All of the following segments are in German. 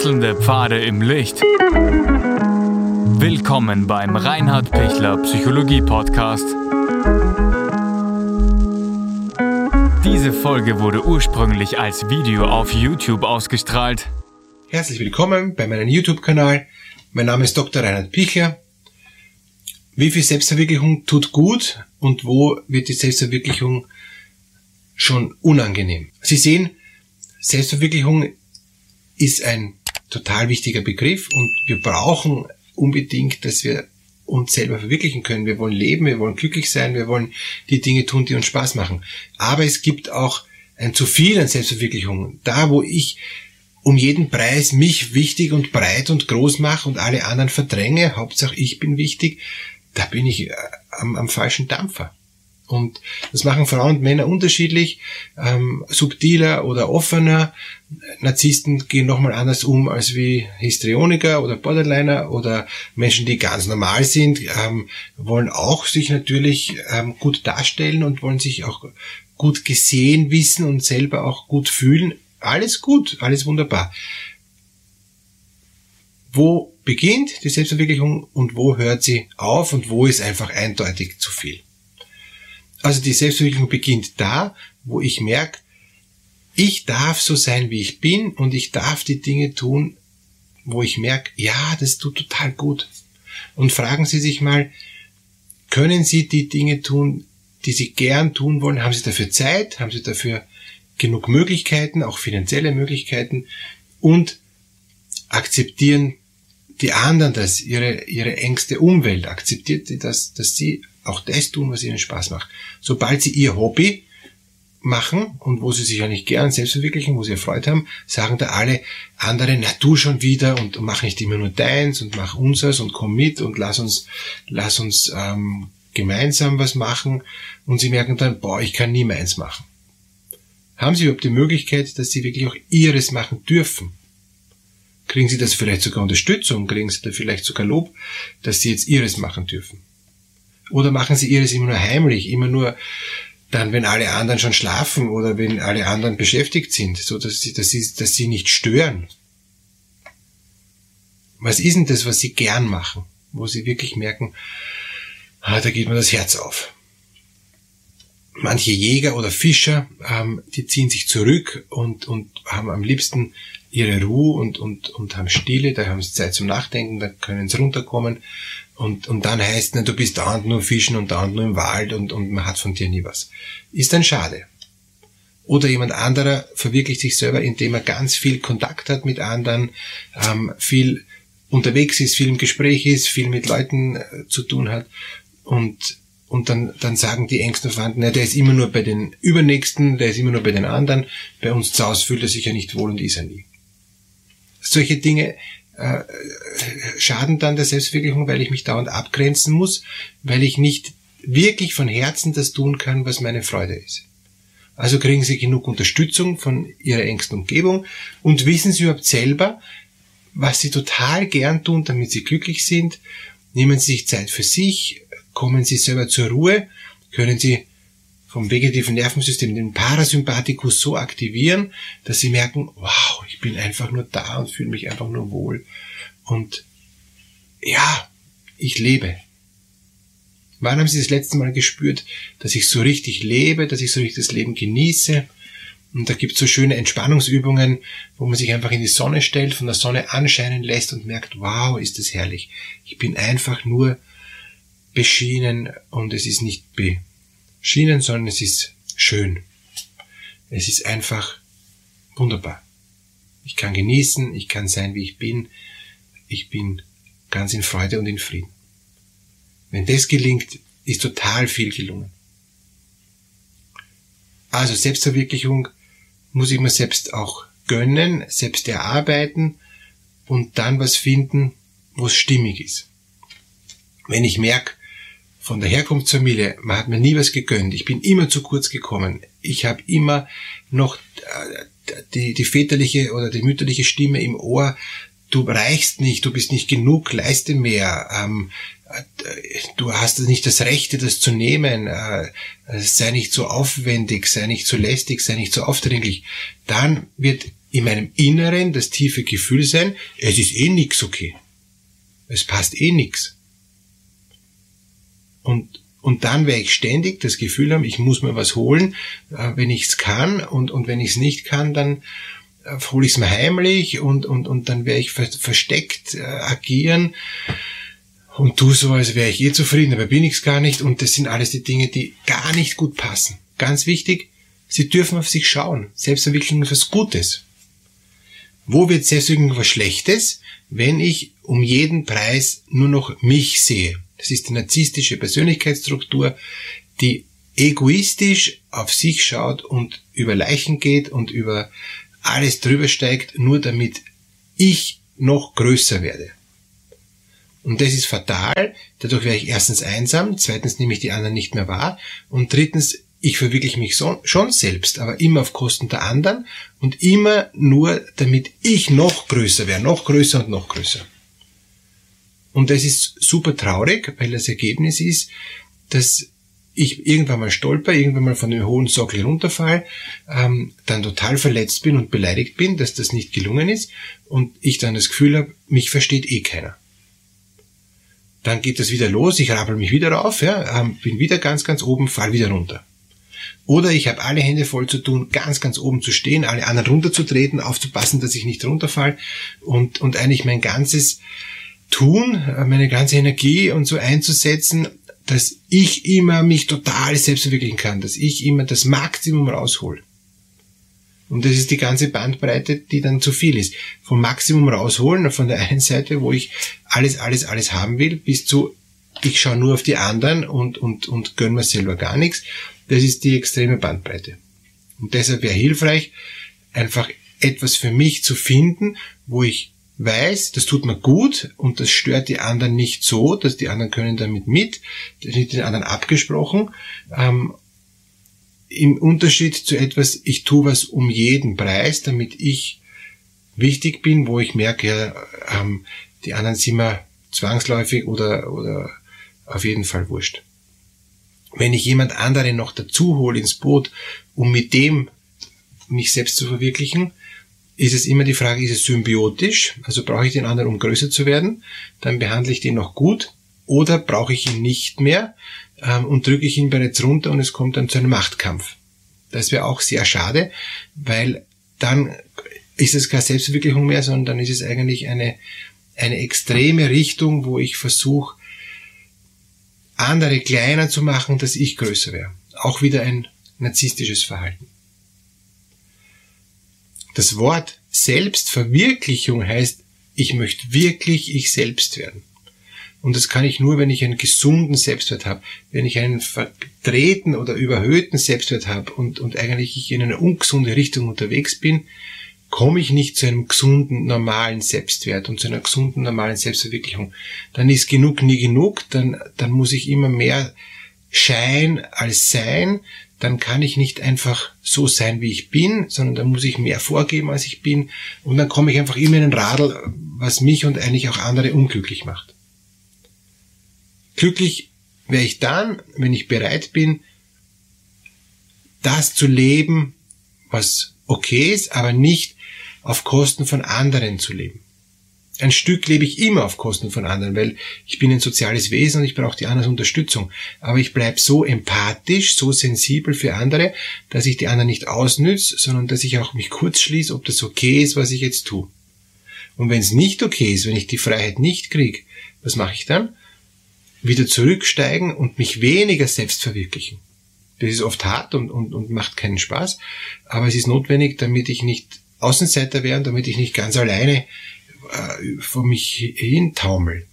Wechselnde Pfade im Licht. Willkommen beim Reinhard Pichler Psychologie Podcast. Diese Folge wurde ursprünglich als Video auf YouTube ausgestrahlt. Herzlich willkommen bei meinem YouTube-Kanal. Mein Name ist Dr. Reinhard Pichler. Wie viel Selbstverwirklichung tut gut und wo wird die Selbstverwirklichung schon unangenehm? Sie sehen, Selbstverwirklichung ist ein total wichtiger Begriff und wir brauchen unbedingt, dass wir uns selber verwirklichen können. Wir wollen leben, wir wollen glücklich sein, wir wollen die Dinge tun, die uns Spaß machen. Aber es gibt auch ein zu viel an Selbstverwirklichung. Da, wo ich um jeden Preis mich wichtig und breit und groß mache und alle anderen verdränge, Hauptsache ich bin wichtig, da bin ich äh, am, am falschen Dampfer. Und das machen Frauen und Männer unterschiedlich, ähm, subtiler oder offener. Narzissten gehen nochmal anders um als wie Histrioniker oder Borderliner oder Menschen, die ganz normal sind, ähm, wollen auch sich natürlich ähm, gut darstellen und wollen sich auch gut gesehen wissen und selber auch gut fühlen. Alles gut, alles wunderbar. Wo beginnt die Selbstverwirklichung und wo hört sie auf und wo ist einfach eindeutig zu viel? Also die Selbstverwirklichung beginnt da, wo ich merke, ich darf so sein, wie ich bin und ich darf die Dinge tun, wo ich merke, ja, das tut total gut. Und fragen Sie sich mal, können Sie die Dinge tun, die Sie gern tun wollen? Haben Sie dafür Zeit? Haben Sie dafür genug Möglichkeiten, auch finanzielle Möglichkeiten? Und akzeptieren die anderen das, ihre, ihre engste Umwelt? Akzeptiert sie das, dass Sie auch das tun, was ihnen Spaß macht. Sobald sie ihr Hobby machen und wo sie sich ja nicht gern selbst verwirklichen, wo sie Erfreut haben, sagen da alle anderen, na du schon wieder und mach nicht immer nur deins und mach unseres und komm mit und lass uns, lass uns ähm, gemeinsam was machen und sie merken dann, boah, ich kann nie meins machen. Haben sie überhaupt die Möglichkeit, dass sie wirklich auch ihres machen dürfen? Kriegen sie das vielleicht sogar Unterstützung? Kriegen sie da vielleicht sogar Lob, dass sie jetzt ihres machen dürfen? Oder machen sie ihres immer nur heimlich, immer nur dann, wenn alle anderen schon schlafen oder wenn alle anderen beschäftigt sind, so dass sie, dass sie, dass sie nicht stören. Was ist denn das, was sie gern machen, wo sie wirklich merken, ah, da geht mir das Herz auf. Manche Jäger oder Fischer, ähm, die ziehen sich zurück und, und haben am liebsten ihre Ruhe und, und, und haben Stille, da haben sie Zeit zum Nachdenken, da können sie runterkommen und, und dann heißt es, du bist dauernd nur fischen und dauernd nur im Wald und, und man hat von dir nie was. Ist dann schade. Oder jemand anderer verwirklicht sich selber, indem er ganz viel Kontakt hat mit anderen, ähm, viel unterwegs ist, viel im Gespräch ist, viel mit Leuten äh, zu tun hat und und dann, dann sagen die engsten Verwandten, ja, der ist immer nur bei den Übernächsten, der ist immer nur bei den anderen, bei uns zu Hause fühlt er sich ja nicht wohl und ist er nie. Solche Dinge äh, schaden dann der Selbstverwirklichung, weil ich mich dauernd abgrenzen muss, weil ich nicht wirklich von Herzen das tun kann, was meine Freude ist. Also kriegen Sie genug Unterstützung von Ihrer engsten Umgebung und wissen Sie überhaupt selber, was Sie total gern tun, damit Sie glücklich sind. Nehmen Sie sich Zeit für sich, kommen Sie selber zur Ruhe, können Sie vom vegetativen Nervensystem den Parasympathikus so aktivieren, dass sie merken, wow, ich bin einfach nur da und fühle mich einfach nur wohl. Und ja, ich lebe. Wann haben Sie das letzte Mal gespürt, dass ich so richtig lebe, dass ich so richtig das Leben genieße? Und da gibt es so schöne Entspannungsübungen, wo man sich einfach in die Sonne stellt, von der Sonne anscheinen lässt und merkt, wow, ist das herrlich. Ich bin einfach nur beschienen und es ist nicht be Schienen, sondern es ist schön. Es ist einfach wunderbar. Ich kann genießen, ich kann sein, wie ich bin. Ich bin ganz in Freude und in Frieden. Wenn das gelingt, ist total viel gelungen. Also Selbstverwirklichung muss ich mir selbst auch gönnen, selbst erarbeiten und dann was finden, wo es stimmig ist. Wenn ich merke, von der Herkunftsfamilie, man hat mir nie was gegönnt. Ich bin immer zu kurz gekommen. Ich habe immer noch äh, die, die väterliche oder die mütterliche Stimme im Ohr, du reichst nicht, du bist nicht genug, leiste mehr, ähm, äh, du hast nicht das Recht, das zu nehmen, äh, sei nicht so aufwendig, sei nicht so lästig, sei nicht so aufdringlich. Dann wird in meinem Inneren das tiefe Gefühl sein, es ist eh nix okay. Es passt eh nix. Und, und dann werde ich ständig das Gefühl haben, ich muss mir was holen, äh, wenn ich es kann. Und, und wenn ich es nicht kann, dann äh, hole ich es mir heimlich und, und, und dann werde ich versteckt äh, agieren und tu so, als wäre ich eh zufrieden, aber bin ich es gar nicht. Und das sind alles die Dinge, die gar nicht gut passen. Ganz wichtig, sie dürfen auf sich schauen. Selbstverwirklichung ist was Gutes. Wo wird Selbstverwirklichung was Schlechtes? Wenn ich um jeden Preis nur noch mich sehe. Das ist die narzisstische Persönlichkeitsstruktur, die egoistisch auf sich schaut und über Leichen geht und über alles drüber steigt, nur damit ich noch größer werde. Und das ist fatal. Dadurch wäre ich erstens einsam, zweitens nehme ich die anderen nicht mehr wahr und drittens, ich verwirkliche mich so, schon selbst, aber immer auf Kosten der anderen und immer nur, damit ich noch größer wäre, noch größer und noch größer. Und das ist super traurig, weil das Ergebnis ist, dass ich irgendwann mal stolper, irgendwann mal von dem hohen Sockel runterfall, ähm, dann total verletzt bin und beleidigt bin, dass das nicht gelungen ist und ich dann das Gefühl habe, mich versteht eh keiner. Dann geht das wieder los, ich rappel mich wieder rauf, ja, ähm, bin wieder ganz, ganz oben, fall wieder runter. Oder ich habe alle Hände voll zu tun, ganz, ganz oben zu stehen, alle anderen runterzutreten, aufzupassen, dass ich nicht runterfall und, und eigentlich mein ganzes Tun, äh, meine ganze Energie und so einzusetzen, dass ich immer mich total selbst verwirklichen kann, dass ich immer das Maximum raushol. Und das ist die ganze Bandbreite, die dann zu viel ist. Vom Maximum rausholen, von der einen Seite, wo ich alles, alles, alles haben will, bis zu, ich schaue nur auf die anderen und, und, und gönn mir selber gar nichts. Das ist die extreme Bandbreite. Und deshalb wäre hilfreich, einfach etwas für mich zu finden, wo ich weiß, das tut mir gut und das stört die anderen nicht so, dass die anderen können damit mit, das ist den anderen abgesprochen. Ähm, Im Unterschied zu etwas, ich tue was um jeden Preis, damit ich wichtig bin, wo ich merke, ähm, die anderen sind mir zwangsläufig oder, oder auf jeden Fall wurscht. Wenn ich jemand anderen noch dazu hole ins Boot, um mit dem mich selbst zu verwirklichen, ist es immer die Frage, ist es symbiotisch? Also brauche ich den anderen, um größer zu werden? Dann behandle ich den noch gut. Oder brauche ich ihn nicht mehr ähm, und drücke ich ihn bereits runter und es kommt dann zu einem Machtkampf. Das wäre auch sehr schade, weil dann ist es keine Selbstverwirklichung mehr, sondern dann ist es eigentlich eine, eine extreme Richtung, wo ich versuche, andere kleiner zu machen, dass ich größer wäre. Auch wieder ein narzisstisches Verhalten. Das Wort Selbstverwirklichung heißt, ich möchte wirklich ich selbst werden. Und das kann ich nur, wenn ich einen gesunden Selbstwert habe. Wenn ich einen verdrehten oder überhöhten Selbstwert habe und, und eigentlich ich in eine ungesunde Richtung unterwegs bin, komme ich nicht zu einem gesunden, normalen Selbstwert und zu einer gesunden, normalen Selbstverwirklichung. Dann ist genug nie genug, dann, dann muss ich immer mehr Schein als Sein, dann kann ich nicht einfach so sein, wie ich bin, sondern dann muss ich mehr vorgeben, als ich bin. Und dann komme ich einfach immer in ein Radl, was mich und eigentlich auch andere unglücklich macht. Glücklich wäre ich dann, wenn ich bereit bin, das zu leben, was okay ist, aber nicht auf Kosten von anderen zu leben ein Stück lebe ich immer auf Kosten von anderen, weil ich bin ein soziales Wesen und ich brauche die anderen Unterstützung. Aber ich bleibe so empathisch, so sensibel für andere, dass ich die anderen nicht ausnütze, sondern dass ich auch mich kurz schließe, ob das okay ist, was ich jetzt tue. Und wenn es nicht okay ist, wenn ich die Freiheit nicht kriege, was mache ich dann? Wieder zurücksteigen und mich weniger selbst verwirklichen. Das ist oft hart und, und, und macht keinen Spaß, aber es ist notwendig, damit ich nicht Außenseiter wäre und damit ich nicht ganz alleine äh, vor mich hin taumel.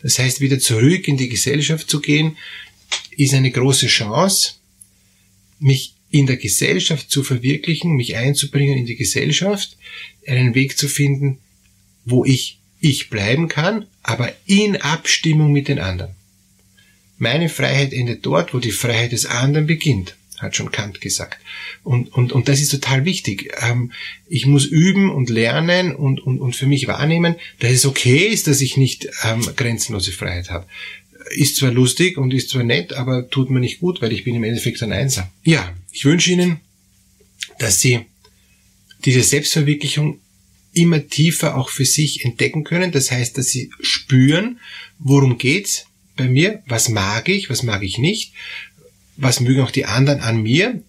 Das heißt, wieder zurück in die Gesellschaft zu gehen, ist eine große Chance, mich in der Gesellschaft zu verwirklichen, mich einzubringen in die Gesellschaft, einen Weg zu finden, wo ich ich bleiben kann, aber in Abstimmung mit den anderen. Meine Freiheit endet dort, wo die Freiheit des anderen beginnt hat schon Kant gesagt. Und, und, und das ist total wichtig. Ähm, ich muss üben und lernen und, und, und für mich wahrnehmen, dass es okay ist, dass ich nicht ähm, grenzenlose Freiheit habe. Ist zwar lustig und ist zwar nett, aber tut mir nicht gut, weil ich bin im Endeffekt ein Einser. Ja, ich wünsche Ihnen, dass Sie diese Selbstverwirklichung immer tiefer auch für sich entdecken können. Das heißt, dass sie spüren, worum geht's bei mir, was mag ich, was mag ich nicht, was mögen auch die anderen an mir,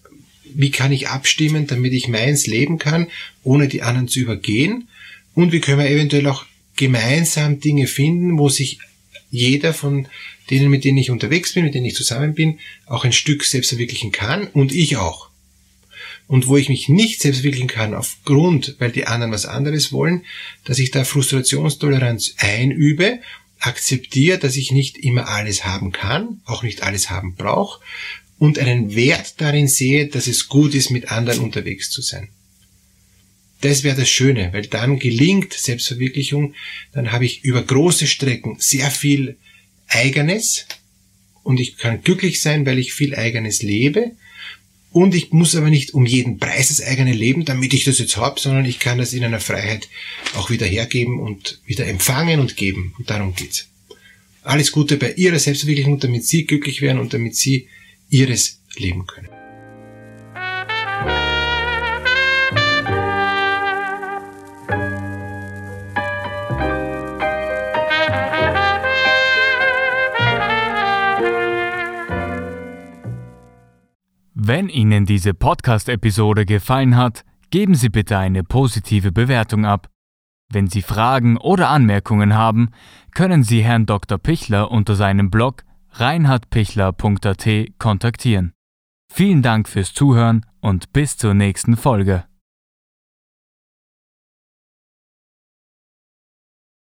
wie kann ich abstimmen, damit ich meins leben kann, ohne die anderen zu übergehen und wie können wir eventuell auch gemeinsam Dinge finden, wo sich jeder von denen, mit denen ich unterwegs bin, mit denen ich zusammen bin, auch ein Stück selbst verwirklichen kann und ich auch. Und wo ich mich nicht selbst verwirklichen kann aufgrund, weil die anderen was anderes wollen, dass ich da Frustrationstoleranz einübe, akzeptiere, dass ich nicht immer alles haben kann, auch nicht alles haben brauche und einen Wert darin sehe, dass es gut ist, mit anderen unterwegs zu sein. Das wäre das Schöne, weil dann gelingt Selbstverwirklichung, dann habe ich über große Strecken sehr viel Eigenes und ich kann glücklich sein, weil ich viel Eigenes lebe und ich muss aber nicht um jeden Preis das eigene leben, damit ich das jetzt habe, sondern ich kann das in einer Freiheit auch wieder hergeben und wieder empfangen und geben. Und darum geht's. Alles Gute bei Ihrer Selbstverwirklichung, damit Sie glücklich werden und damit Sie Ihres leben können. Wenn Ihnen diese Podcast-Episode gefallen hat, geben Sie bitte eine positive Bewertung ab. Wenn Sie Fragen oder Anmerkungen haben, können Sie Herrn Dr. Pichler unter seinem Blog reinhardpichler.at kontaktieren. Vielen Dank fürs Zuhören und bis zur nächsten Folge.